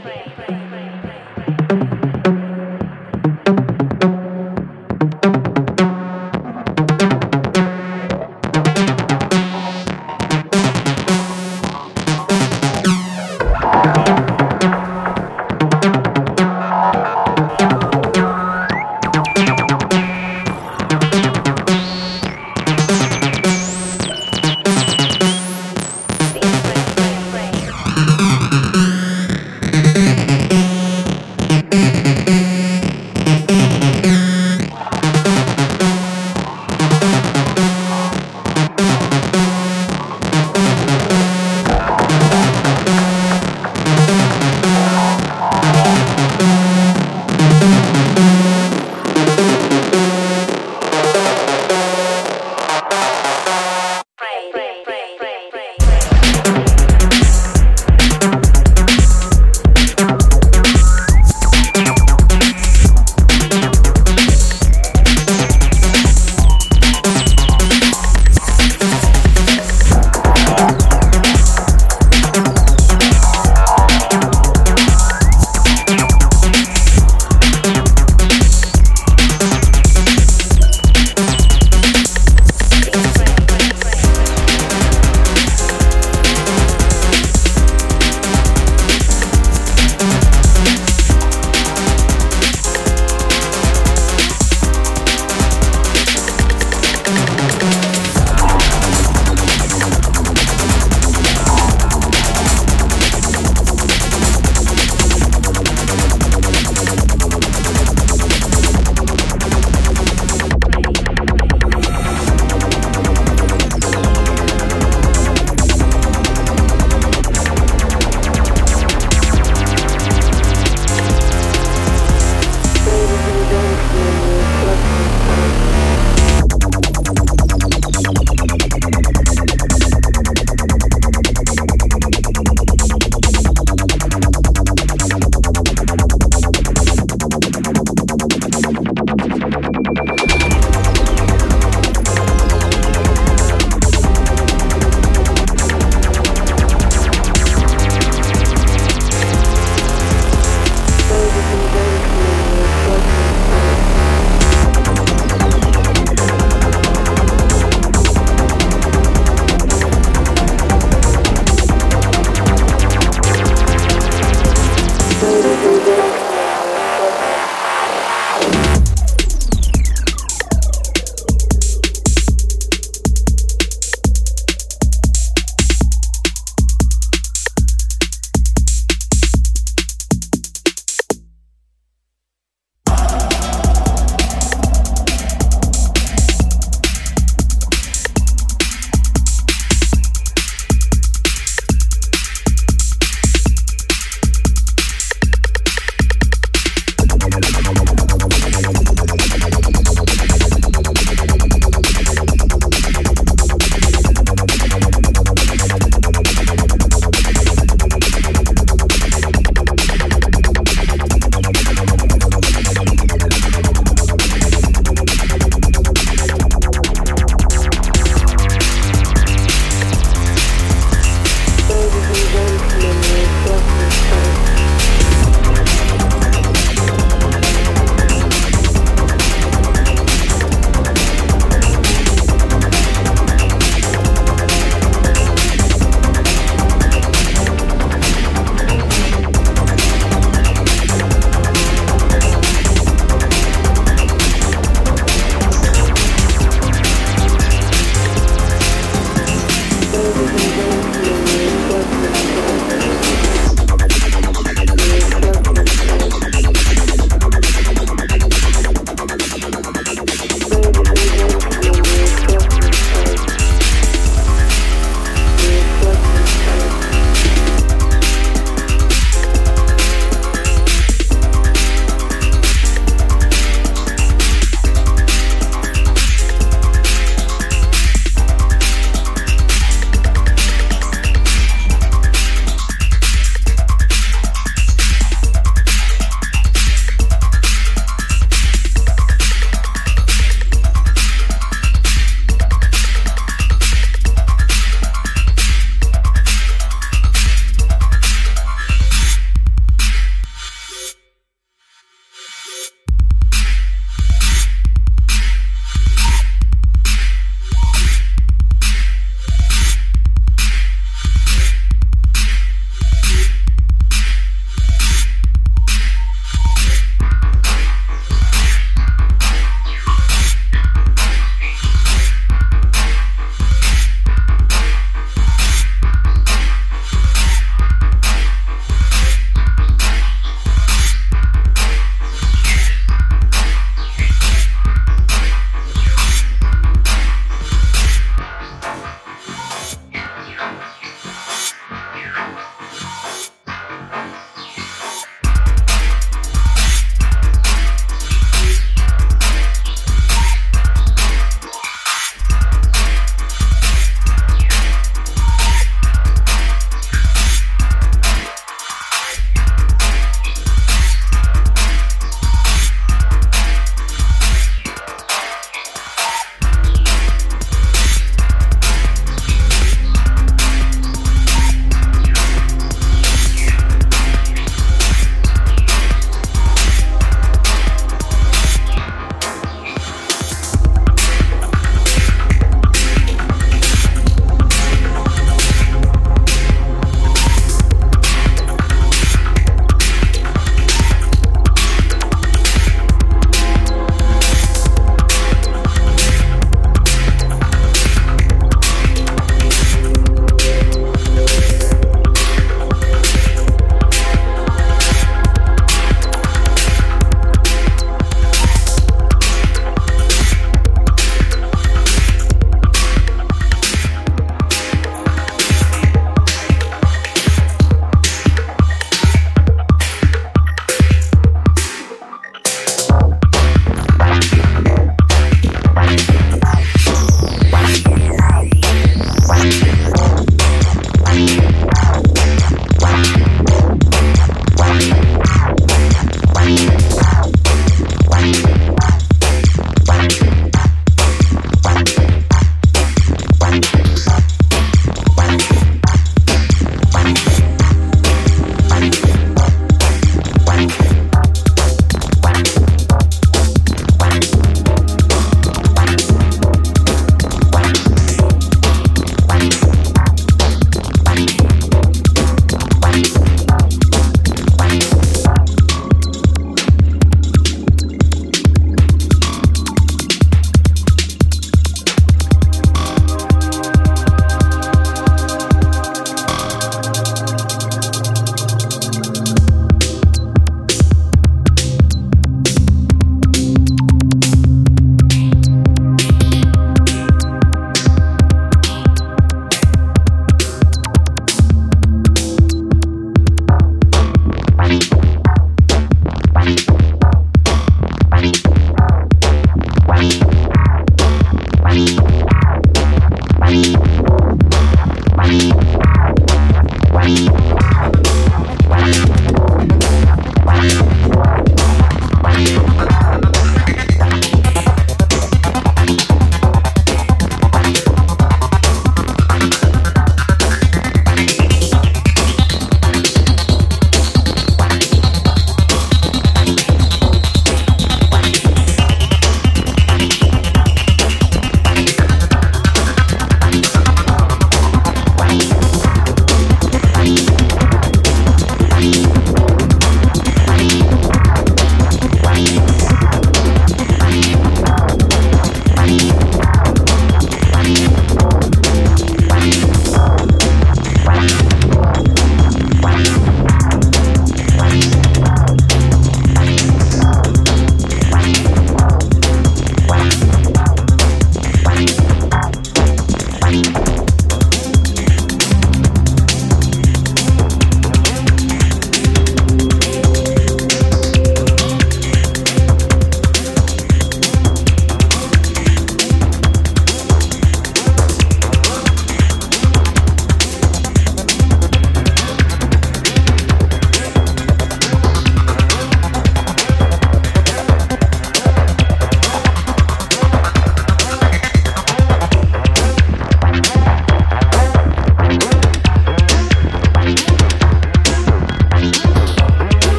play. play.